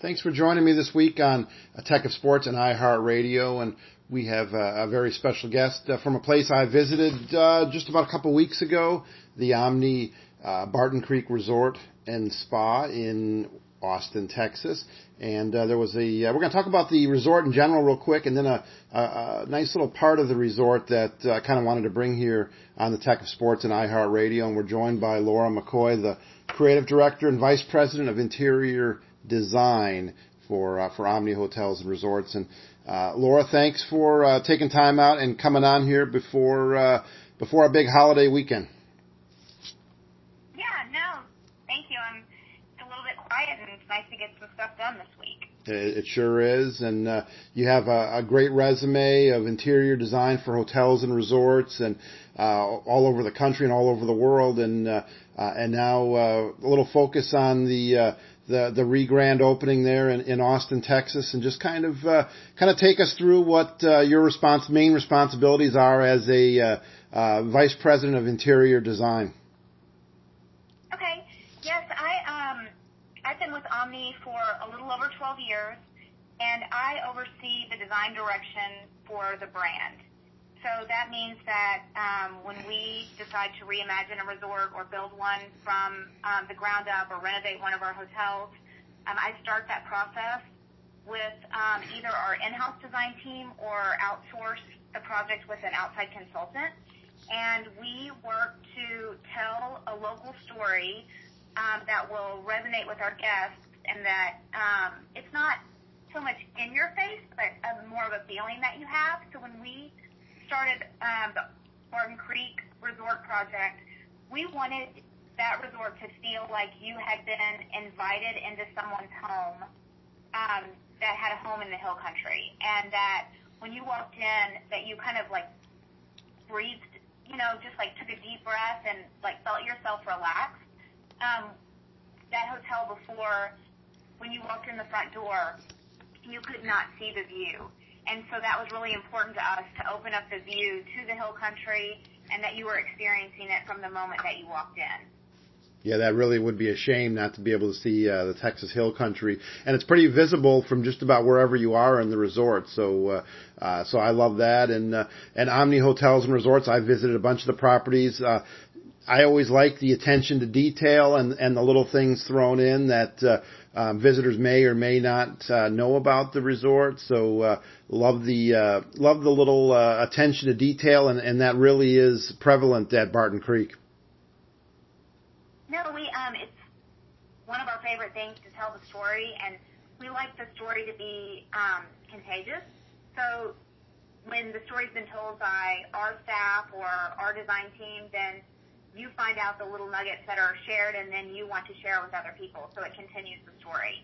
Thanks for joining me this week on Tech of Sports and iHeartRadio. And we have a, a very special guest uh, from a place I visited uh, just about a couple weeks ago, the Omni uh, Barton Creek Resort and Spa in Austin, Texas. And uh, there was a, uh, we're going to talk about the resort in general real quick, and then a, a, a nice little part of the resort that I uh, kind of wanted to bring here on the Tech of Sports and iHeartRadio. And we're joined by Laura McCoy, the creative director and vice president of interior design for uh, for Omni Hotels and Resorts. And uh, Laura, thanks for uh, taking time out and coming on here before uh, before our big holiday weekend. Yeah, no, thank you. I'm a little bit quiet, and it's nice to get some stuff done this week. It, sure is, and uh, you have a, a great resume of interior design for hotels and resorts, and uh, all over the country and all over the world, and uh, uh, and now uh, a little focus on the uh, the the re-grand opening there in, in Austin, Texas, and just kind of uh, kind of take us through what uh, your response main responsibilities are as a uh, uh, vice president of interior design. Okay. Yes, I um I've been with Omni for a little over 12 years, and I oversee the design direction for the brand. So that means that um, when we decide to reimagine a resort or build one from um, the ground up or renovate one of our hotels, um, I start that process with um, either our in-house design team or outsource the project with an outside consultant. And we work to tell a local story um, that will resonate with our guests and that um, it's not so much in your face, but a, more of a feeling that you have. So when we started um, the Barton Creek Resort project, we wanted that resort to feel like you had been invited into someone's home um, that had a home in the hill country, and that when you walked in, that you kind of like breathed, you know, just like took a deep breath and like felt yourself relax. Um, that hotel before, when you walked in the front door, you could not see the view. And so that was really important to us to open up the view to the hill country and that you were experiencing it from the moment that you walked in. Yeah, that really would be a shame not to be able to see uh, the Texas Hill Country, and it's pretty visible from just about wherever you are in the resort. So, uh, uh, so I love that. And uh, and Omni Hotels and Resorts, I visited a bunch of the properties. Uh, I always like the attention to detail and and the little things thrown in that uh, um, visitors may or may not uh, know about the resort. So uh, love the uh, love the little uh, attention to detail, and, and that really is prevalent at Barton Creek. No, we um, it's one of our favorite things to tell the story, and we like the story to be um, contagious. So when the story's been told by our staff or our design team, then you find out the little nuggets that are shared and then you want to share with other people. So it continues the story.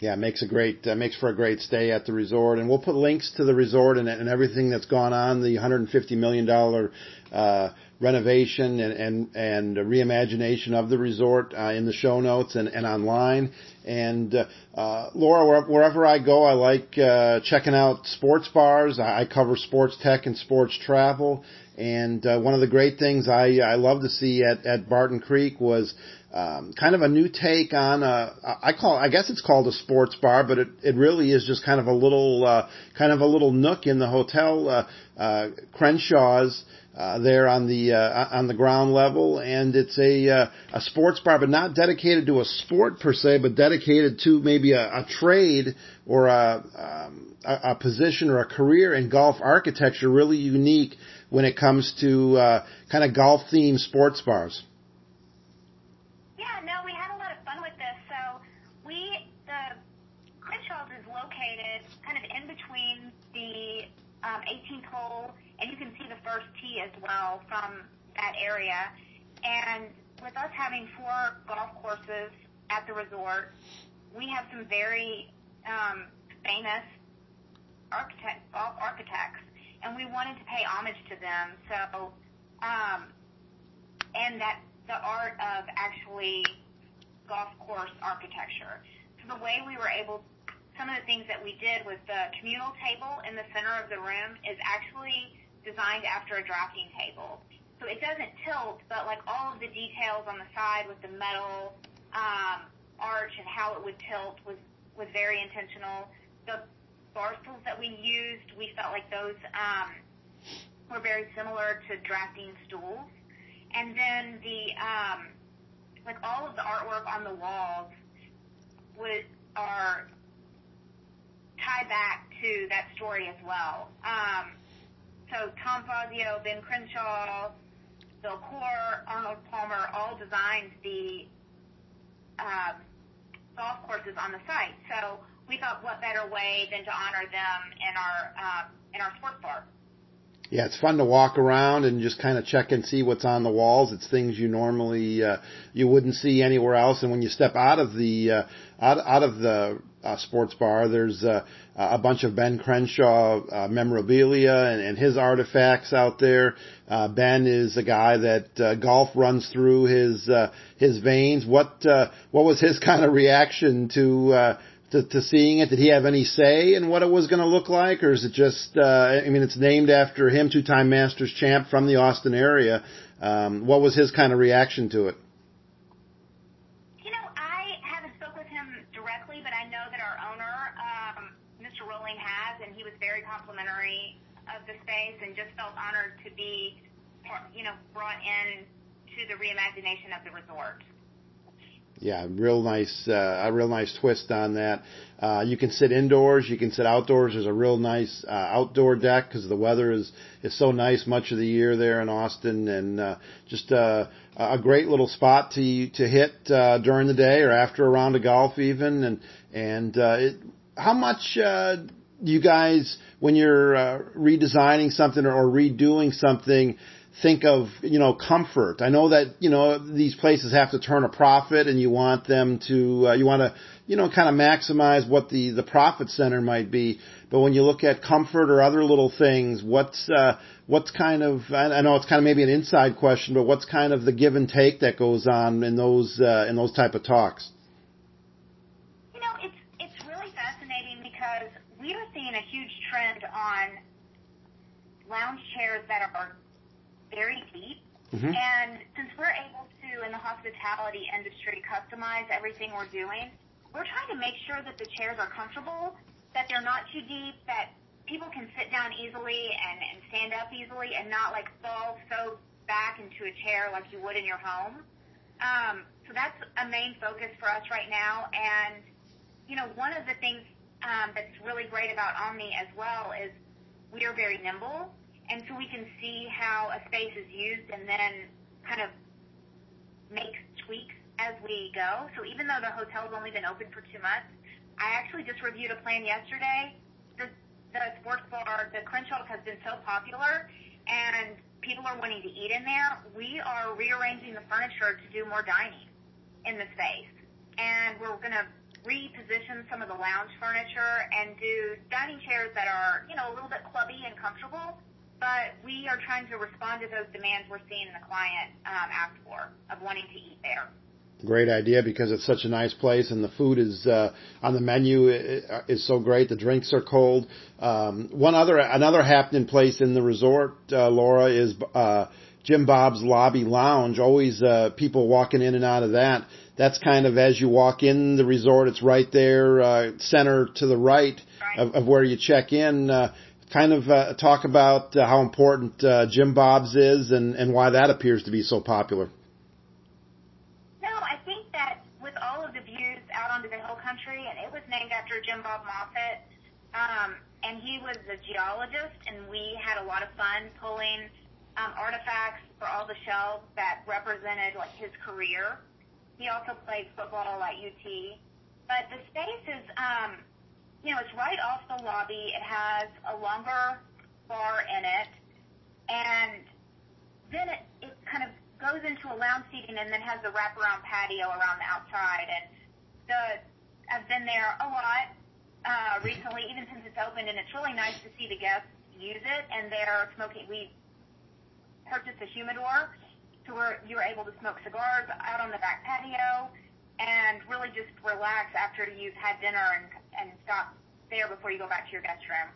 Yeah, makes a great uh, makes for a great stay at the resort, and we'll put links to the resort and, and everything that's gone on. The 150 million dollar uh, renovation and and and reimagination of the resort uh, in the show notes and, and online. And uh, Laura, wherever I go, I like uh, checking out sports bars. I cover sports tech and sports travel, and uh, one of the great things I, I love to see at, at Barton Creek was um, kind of a new take on a, I call I guess it's called a sports bar, but it, it really is just kind of a little uh, kind of a little nook in the hotel uh, uh, Crenshaw's uh, there on the uh, on the ground level, and it's a uh, a sports bar, but not dedicated to a sport per se, but dedicated to maybe a, a trade or a, um, a a position or a career in golf architecture, really unique when it comes to uh, kind of golf themed sports bars? Yeah, no, we had a lot of fun with this. So we, the Crenshaw's is located kind of in between the um, 18th hole, and you can see the first tee as well from that area. And with us having four golf courses at the resort, we have some very um, famous architect, golf architects and we wanted to pay homage to them. So, um, and that the art of actually golf course architecture. So the way we were able, some of the things that we did was the communal table in the center of the room is actually designed after a drafting table. So it doesn't tilt, but like all of the details on the side with the metal um, arch and how it would tilt was was very intentional. The bar stools that we used, we felt like those um, were very similar to drafting stools. And then the um, like all of the artwork on the walls would are tie back to that story as well. Um, so Tom Fazio, Ben Crenshaw, Bill Coore, Arnold Palmer all designed the um, golf courses on the site. So we thought, what better way than to honor them in our um, in our sports bar. Yeah, it's fun to walk around and just kind of check and see what's on the walls. It's things you normally uh, you wouldn't see anywhere else. And when you step out of the uh, out out of the uh, sports bar, there's uh, a bunch of Ben Crenshaw uh, memorabilia and, and his artifacts out there. Uh, ben is a guy that uh, golf runs through his uh, his veins. What uh, what was his kind of reaction to uh, to, to seeing it? Did he have any say in what it was going to look like, or is it just? Uh, I mean, it's named after him, two-time Masters champ from the Austin area. Um, what was his kind of reaction to it? You know, I haven't spoke with him directly, but I know that our owner, um, Mr. Rowling, has, and he was very complimentary of the space and just felt honored to be, you know, brought in to the reimagination of the resort yeah, real nice, uh, a real nice twist on that. Uh, you can sit indoors, you can sit outdoors. There's a real nice uh, outdoor deck because the weather is is so nice much of the year there in Austin, and uh, just uh, a great little spot to to hit uh, during the day or after a round of golf even. And and uh, it, how much uh, you guys when you're uh, redesigning something or redoing something? Think of, you know, comfort. I know that, you know, these places have to turn a profit and you want them to, uh, you want to, you know, kind of maximize what the, the profit center might be. But when you look at comfort or other little things, what's, uh, what's kind of, I know it's kind of maybe an inside question, but what's kind of the give and take that goes on in those, uh, in those type of talks? You know, it's, it's really fascinating because we are seeing a huge trend on lounge chairs that are very deep. Mm-hmm. And since we're able to, in the hospitality industry, customize everything we're doing, we're trying to make sure that the chairs are comfortable, that they're not too deep, that people can sit down easily and, and stand up easily and not like fall so back into a chair like you would in your home. Um, so that's a main focus for us right now. And, you know, one of the things um, that's really great about Omni as well is we are very nimble and so we can see how a space is used and then kind of make tweaks as we go. So even though the hotel's only been open for two months, I actually just reviewed a plan yesterday. The, the sports bar, the Crenshaw has been so popular and people are wanting to eat in there. We are rearranging the furniture to do more dining in the space. And we're going to reposition some of the lounge furniture and do dining chairs that are, you know, a little bit clubby and comfortable but we are trying to respond to those demands we're seeing the client um, ask for of wanting to eat there. Great idea because it's such a nice place and the food is uh, on the menu is so great. The drinks are cold. Um, one other another happening place in the resort, uh, Laura, is uh, Jim Bob's Lobby Lounge. Always uh, people walking in and out of that. That's kind of as you walk in the resort. It's right there, uh, center to the right, right. Of, of where you check in. Uh, kind of uh, talk about uh, how important uh, Jim Bob's is and, and why that appears to be so popular. No, I think that with all of the views out onto the hill country, and it was named after Jim Bob Moffett, um, and he was a geologist, and we had a lot of fun pulling um, artifacts for all the shelves that represented like his career. He also played football at UT, but the space is um, you know, it's right off the lobby. It has a longer bar in it, and then it, it kind of goes into a lounge seating and then has the wraparound patio around the outside. And the I've been there a lot uh, recently, even since it's opened, and it's really nice to see the guests use it. And they're smoking. We purchased a humidor, so we're you were able to smoke cigars out on the back patio and really just relax after you've had dinner and, and stop there before you go back to your guest room.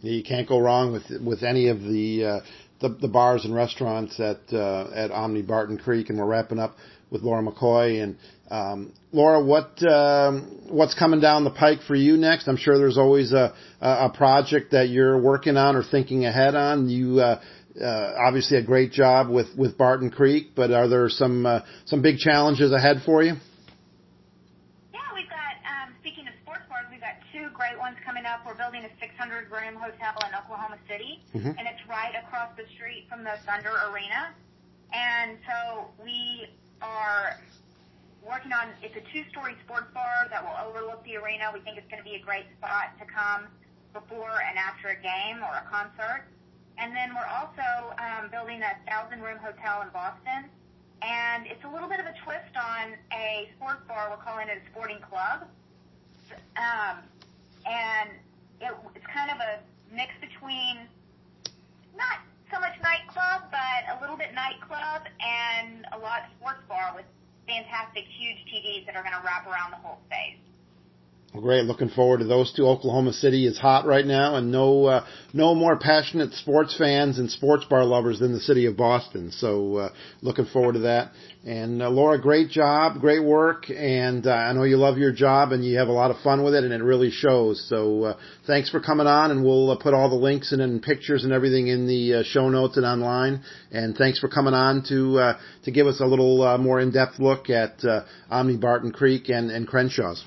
You can't go wrong with with any of the uh, the, the bars and restaurants at uh, at Omni Barton Creek, and we're wrapping up with Laura McCoy. And um, Laura, what um, what's coming down the pike for you next? I'm sure there's always a a project that you're working on or thinking ahead on. You uh, uh, obviously a great job with with Barton Creek, but are there some uh, some big challenges ahead for you? Yeah, we've got. Um, speaking of sports bars, we've got two great ones coming up. We're building a 600 room hotel in Oklahoma City, mm-hmm. and it's right across the street from the Thunder Arena. And so we are working on. It's a two story sports bar that will overlook the arena. We think it's going to be a great spot to come before and after a game or a concert. And then we're also um, building a thousand room hotel in Boston. And it's a little bit of a twist on a sports bar. We're calling it a sporting club. Um, and it, it's kind of a mix between not so much nightclub, but a little bit nightclub and a lot sports bar with fantastic huge TVs that are going to wrap around the whole space. Well, great. Looking forward to those two. Oklahoma City is hot right now, and no uh, no more passionate sports fans and sports bar lovers than the city of Boston. So, uh, looking forward to that. And uh, Laura, great job, great work, and uh, I know you love your job and you have a lot of fun with it, and it really shows. So, uh, thanks for coming on, and we'll uh, put all the links and, and pictures and everything in the uh, show notes and online. And thanks for coming on to uh, to give us a little uh, more in depth look at uh, Omni Barton Creek and and Crenshaw's.